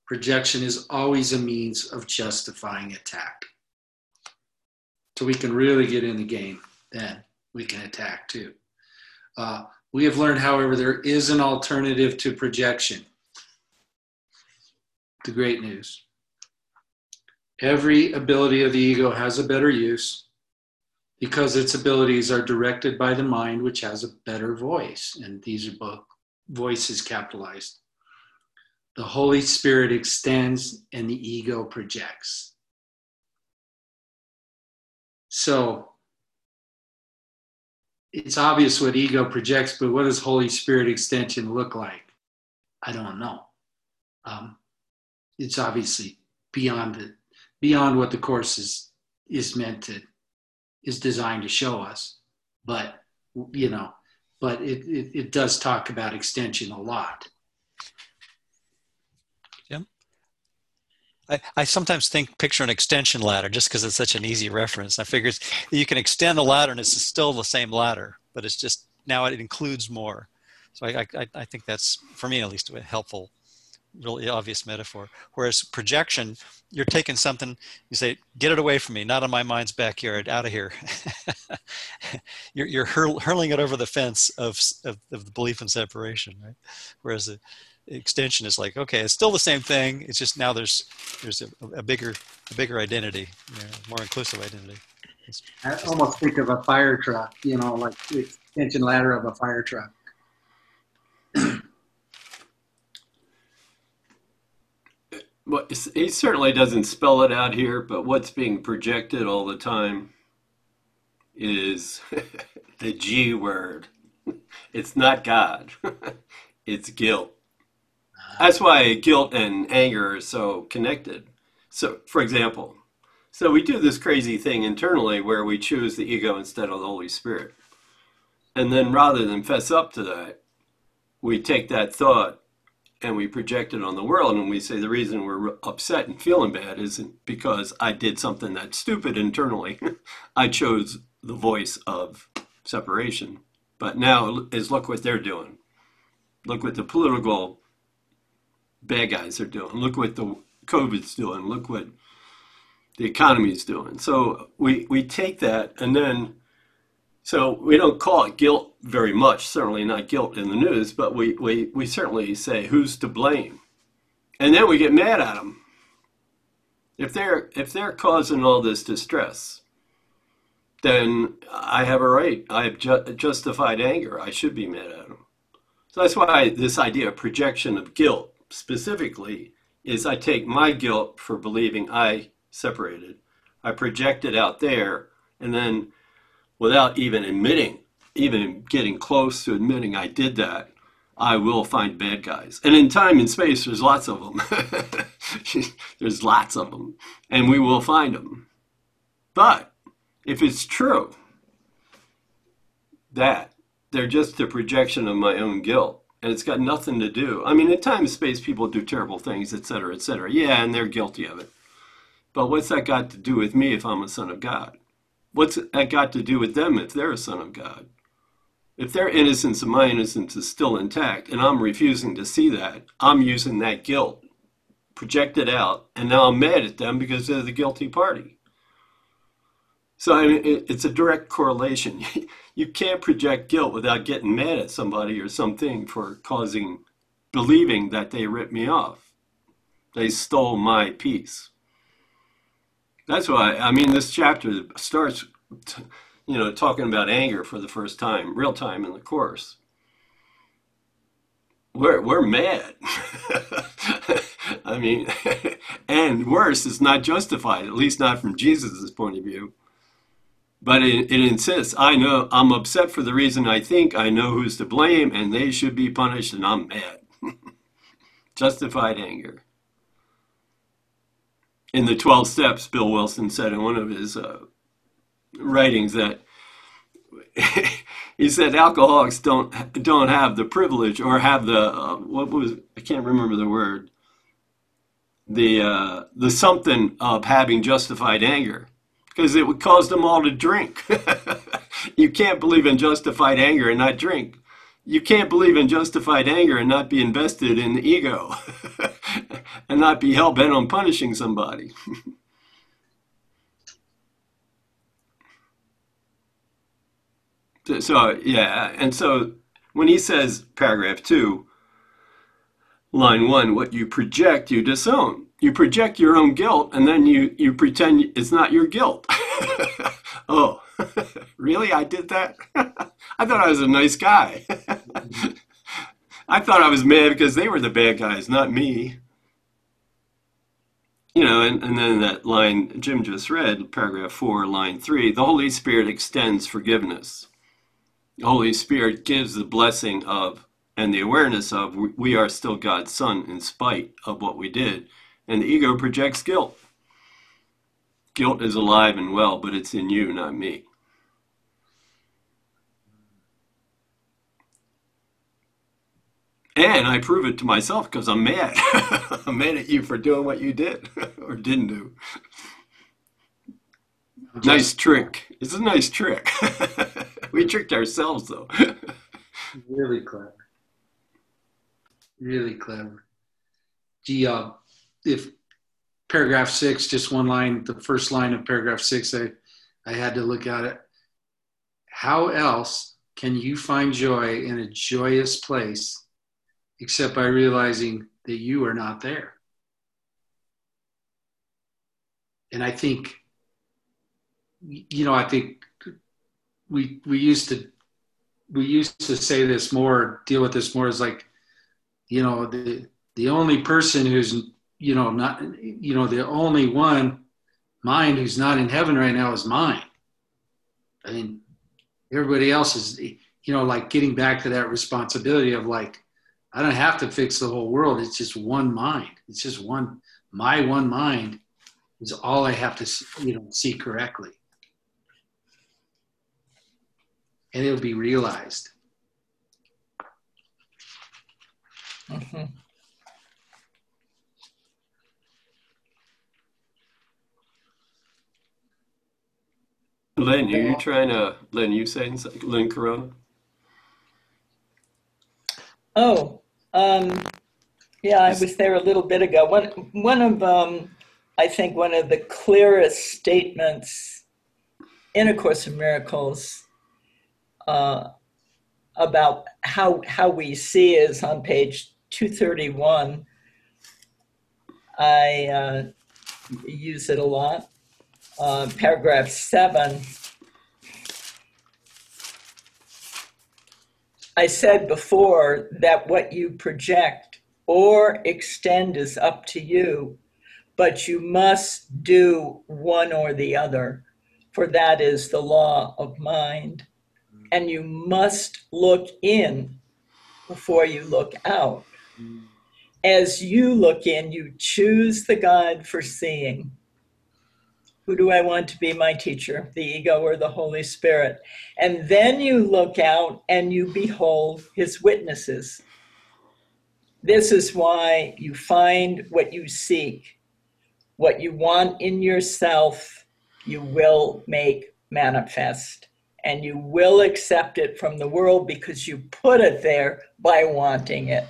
Speaker 1: Projection is always a means of justifying attack. So we can really get in the game then we can attack too. Uh, we have learned, however, there is an alternative to projection. The great news. Every ability of the ego has a better use because its abilities are directed by the mind, which has a better voice. And these are both voices capitalized. The Holy Spirit extends and the ego projects. So it's obvious what ego projects, but what does Holy Spirit extension look like? I don't know. Um, it's obviously beyond the, beyond what the course is is meant to is designed to show us. But you know, but it, it, it does talk about extension a lot.
Speaker 7: I, I sometimes think picture an extension ladder just because it's such an easy reference. I figure you can extend the ladder and it's still the same ladder, but it's just now it includes more. So I, I, I think that's, for me at least, a helpful, really obvious metaphor. Whereas projection, you're taking something, you say, get it away from me, not in my mind's backyard, out of here. you're you're hurl, hurling it over the fence of, of, of the belief in separation, right? Whereas the, extension is like okay it's still the same thing it's just now there's there's a, a bigger a bigger identity you know, more inclusive identity.
Speaker 1: It's, i almost think of a fire truck you know like the extension ladder of a fire truck.
Speaker 4: Well, he certainly doesn't spell it out here but what's being projected all the time is the g word. It's not god. It's guilt that's why guilt and anger are so connected. So, for example, so we do this crazy thing internally where we choose the ego instead of the Holy Spirit. And then rather than fess up to that, we take that thought and we project it on the world and we say the reason we're upset and feeling bad isn't because I did something that's stupid internally. I chose the voice of separation. But now is look what they're doing. Look what the political bad guys are doing. Look what the COVID's doing. Look what the economy is doing. So we, we take that and then, so we don't call it guilt very much, certainly not guilt in the news, but we, we, we certainly say who's to blame. And then we get mad at them. If they're, if they're causing all this distress, then I have a right. I have ju- justified anger. I should be mad at them. So that's why this idea of projection of guilt specifically is I take my guilt for believing I separated, I project it out there, and then without even admitting, even getting close to admitting I did that, I will find bad guys. And in time and space, there's lots of them. there's lots of them, and we will find them. But if it's true that they're just a projection of my own guilt, and it's got nothing to do. I mean, in time and space, people do terrible things, et cetera, et cetera. Yeah, and they're guilty of it. But what's that got to do with me if I'm a son of God? What's that got to do with them if they're a son of God? If their innocence and my innocence is still intact, and I'm refusing to see that, I'm using that guilt projected out, and now I'm mad at them because they're the guilty party. So I mean, it, it's a direct correlation. you can't project guilt without getting mad at somebody or something for causing believing that they ripped me off. They stole my peace. That's why I mean this chapter starts, you know, talking about anger for the first time, real time in the course. We're we're mad. I mean, and worse, it's not justified, at least not from Jesus' point of view. But it, it insists, I know, I'm upset for the reason I think I know who's to blame and they should be punished, and I'm mad. Justified anger. In the 12 steps, Bill Wilson said in one of his uh, writings that he said alcoholics don't don't have the privilege or have the uh, what was I can't remember the word the uh, the something of having justified anger because it would cause them all to drink. you can't believe in justified anger and not drink. You can't believe in justified anger and not be invested in the ego and not be hell bent on punishing somebody. so, yeah, and so when he says, paragraph two, line one, what you project, you disown you project your own guilt and then you you pretend it's not your guilt. Oh really? I did that? I thought i was a nice guy. I thought i was mad because they were the bad guys not me. You know and, and then that line jim just read paragraph 4 line 3 the holy spirit extends forgiveness. The holy spirit gives the blessing of and the awareness of we are still god's son in spite of what we did and the ego projects guilt. Guilt is alive and well, but it's in you, not me. And I prove it to myself because I'm mad. I'm mad at you for doing what you did or didn't do. Nice trick. It's a nice trick. we tricked ourselves, though.
Speaker 1: really clever. Really clever. Gee, uh, if paragraph six, just one line, the first line of paragraph six, I, I had to look at it. How else can you find joy in a joyous place except by realizing that you are not there? And I think, you know, I think we we used to we used to say this more, deal with this more as like, you know, the the only person who's you know, not, you know, the only one mind who's not in heaven right now is mine. I mean, everybody else is, you know, like getting back to that responsibility of like, I don't have to fix the whole world. It's just one mind. It's just one, my one mind is all I have to, you know, see correctly. And it'll be realized.
Speaker 2: Mhm.
Speaker 4: Lynn, are you trying to, Lynn, you saying something? Lynn Corona?
Speaker 2: Oh, um, yeah, I was there a little bit ago. One, one of, um, I think one of the clearest statements in A Course in Miracles uh, about how, how we see is on page 231. I uh, use it a lot. Uh, paragraph seven. I said before that what you project or extend is up to you, but you must do one or the other, for that is the law of mind. And you must look in before you look out. As you look in, you choose the God for seeing. Who do I want to be my teacher, the ego or the Holy Spirit? And then you look out and you behold his witnesses. This is why you find what you seek. What you want in yourself, you will make manifest. And you will accept it from the world because you put it there by wanting it.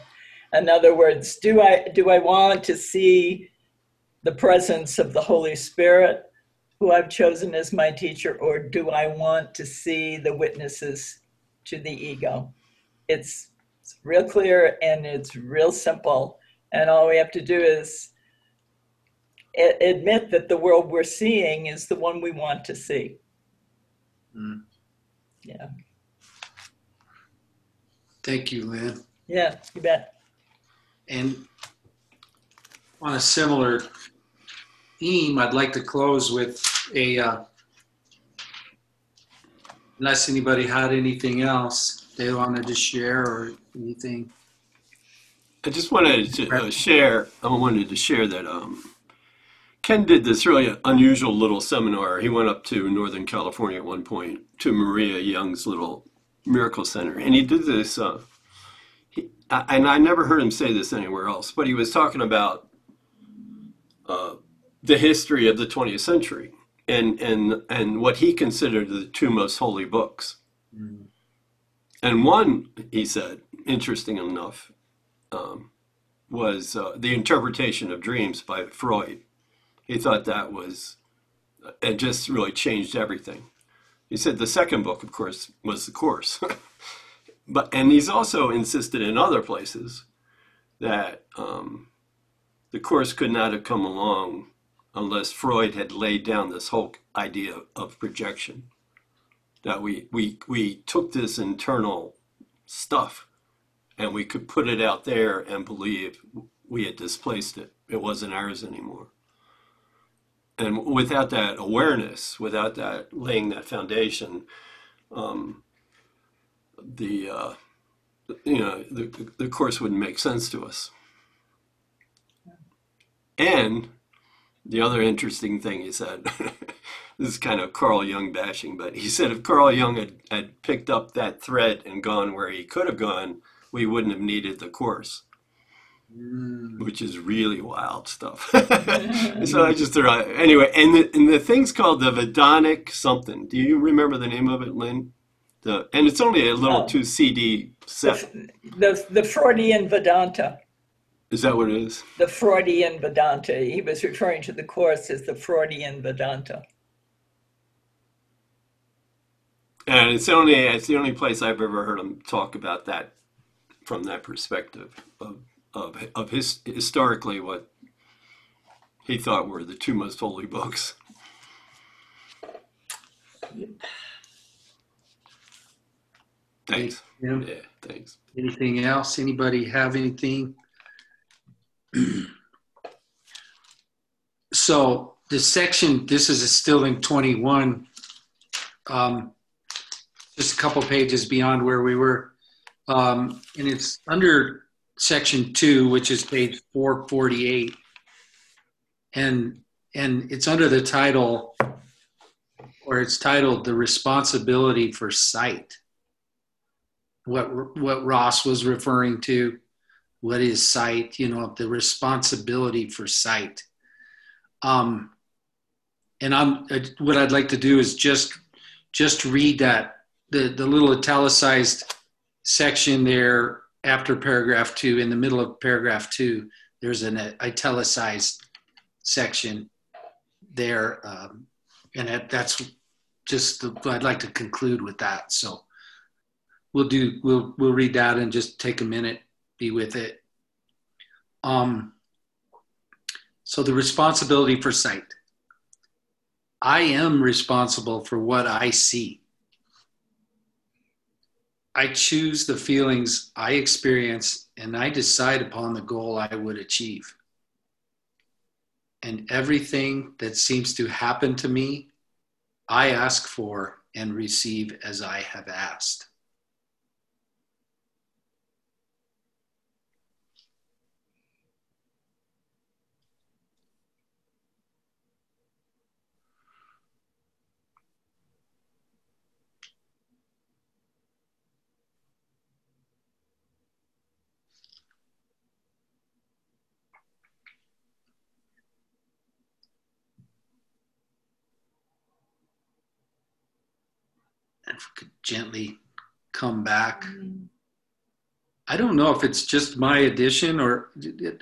Speaker 2: In other words, do I do I want to see the presence of the Holy Spirit, who I've chosen as my teacher, or do I want to see the witnesses to the ego? It's, it's real clear and it's real simple, and all we have to do is admit that the world we're seeing is the one we want to see.
Speaker 1: Mm.
Speaker 2: Yeah,
Speaker 1: Thank you, Lynn.
Speaker 2: yeah, you bet.
Speaker 1: And on a similar theme, I'd like to close with a, uh, unless anybody had anything else they wanted to share or anything.
Speaker 4: I just wanted to uh, share. I wanted to share that um, Ken did this really unusual little seminar. He went up to Northern California at one point to Maria Young's little miracle center, and he did this. Uh, he, I, and I never heard him say this anywhere else, but he was talking about uh, the history of the 20th century and and and what he considered the two most holy books. And one, he said, interesting enough, um, was uh, the interpretation of dreams by Freud. He thought that was it just really changed everything. He said the second book, of course, was the course. but and he's also insisted in other places that um, the course could not have come along unless Freud had laid down this whole idea of projection. That we we we took this internal stuff and we could put it out there and believe we had displaced it. It wasn't ours anymore. And without that awareness, without that laying that foundation, um, the uh, you know the the course wouldn't make sense to us. And the other interesting thing he said, this is kind of Carl Jung bashing, but he said if Carl Jung had, had picked up that thread and gone where he could have gone, we wouldn't have needed the course, mm. which is really wild stuff. so I just threw out, anyway, and the, and the thing's called the Vedanic something. Do you remember the name of it, Lynn? The, and it's only a little
Speaker 2: Oh.
Speaker 4: two CD set.
Speaker 2: The, the Freudian Vedanta,
Speaker 4: Is that what it is?
Speaker 2: the Freudian Vedanta. He was referring to the course as the Freudian Vedanta.
Speaker 4: And it's only it's the only place I've ever heard him talk about that from that perspective of of of his historically what he thought were the two most holy books. Thanks.
Speaker 1: Yeah.
Speaker 4: Yeah, thanks.
Speaker 1: Anything else? Anybody have anything? so the section, this is still in 21, um, just a couple pages beyond where we were. Um, and it's under section two, which is page 448. And, and it's under the title, or it's titled The Responsibility for Sight what what Ross was referring to. What is sight? You know, the responsibility for sight. Um, and I'm uh, what I'd like to do is just just read that the the little italicized section there after paragraph two in the middle of paragraph two. There's an italicized section there, um, and that, that's just the, I'd like to conclude with that. So we'll do we'll we'll read that and just take a minute be with it. Um so the responsibility for sight. I am responsible for what i see. I choose the feelings i experience and i decide upon the goal i would achieve. And everything that seems to happen to me i ask for and receive as i have asked if we could gently come back. I don't know if it's just my edition or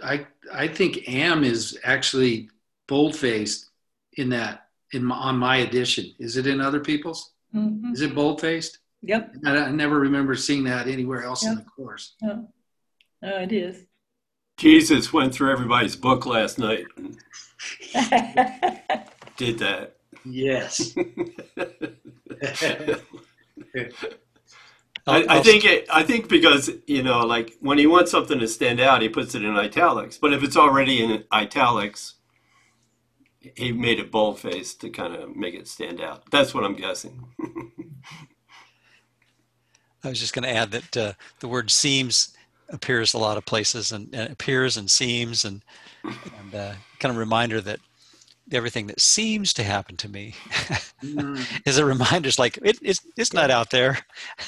Speaker 1: I I think am is actually bold-faced in that in my, on my edition. Is it in other people's?
Speaker 2: Mhm.
Speaker 1: Is it bold-faced?
Speaker 2: Yep,
Speaker 1: I, I never remember seeing that anywhere else in the course.
Speaker 2: no, no, it is.
Speaker 4: Jesus went through everybody's book last night and did that.
Speaker 1: Yes.
Speaker 4: I, I think it. I think because you know, like when he wants something to stand out, he puts it in italics. But if it's already in italics, he made it bold-faced to kind of make it stand out. That's what I'm guessing.
Speaker 7: I was just going to add that uh, the word seems appears a lot of places and, and appears and seems and, and uh, kind of reminder that everything that seems to happen to me
Speaker 1: Mm.
Speaker 7: is a reminder. It's like it, it's it's not out there.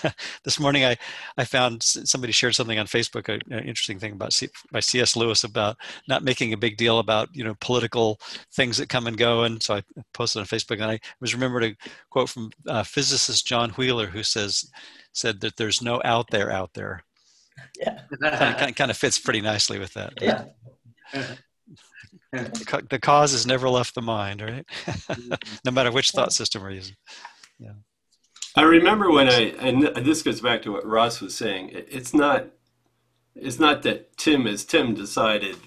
Speaker 7: this morning, I I found somebody shared something on Facebook, an interesting thing about C, by C.S. Lewis about not making a big deal about you know political things that come and go. And so I posted on Facebook, and I was remembered a quote from uh, physicist John Wheeler, who says said that there's no out there out there.
Speaker 2: Yeah,
Speaker 7: Kind of, kind of fits pretty nicely with that.
Speaker 2: yeah.
Speaker 7: The ca- cause has never left the mind, right? Mm-hmm. no matter which thought system we're using. Yeah.
Speaker 4: I remember when I, and this goes back to what Ross was saying. It's not, it's not that Tim, as Tim decided,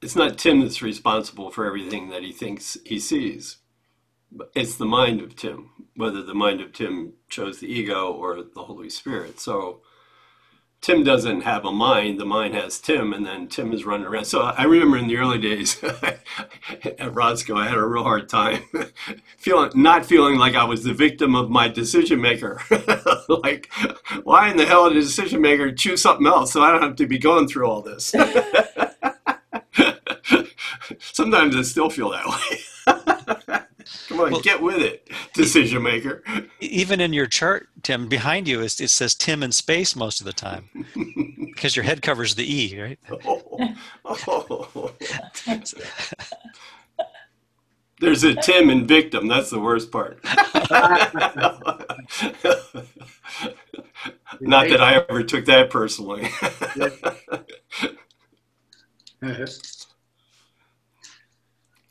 Speaker 4: it's not Tim that's responsible for everything that he thinks he sees. It's the mind of Tim, whether the mind of Tim chose the ego or the Holy Spirit. So Tim doesn't have a mind, the mind has Tim, and then Tim is running around. So I remember in the early days at Roscoe, I had a real hard time feeling not feeling like I was the victim of my decision maker. like, why in the hell did the decision maker choose something else so I don't have to be going through all this? Sometimes I still feel that way. Come on,
Speaker 7: Well-
Speaker 4: get with it, decision maker.
Speaker 7: Even in your chart, Tim, behind you is it says Tim in space most of the time because your head covers the E, right?
Speaker 4: Oh, oh. There's a Tim in victim. That's the worst part. Not that I ever took that personally.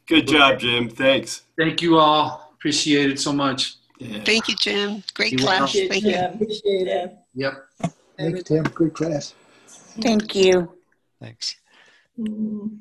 Speaker 4: Good job, Jim. Thanks.
Speaker 1: Thank you all. Appreciate it so much.
Speaker 4: Yeah.
Speaker 6: Thank you, Jim. Great
Speaker 1: You're
Speaker 6: class.
Speaker 2: Appreciate
Speaker 6: Thank you.
Speaker 2: Jim.
Speaker 5: Appreciate
Speaker 2: Yeah.
Speaker 5: it.
Speaker 1: Yep.
Speaker 8: Thanks, Tim. Good class.
Speaker 9: Thank you.
Speaker 7: Thanks.
Speaker 2: Mm.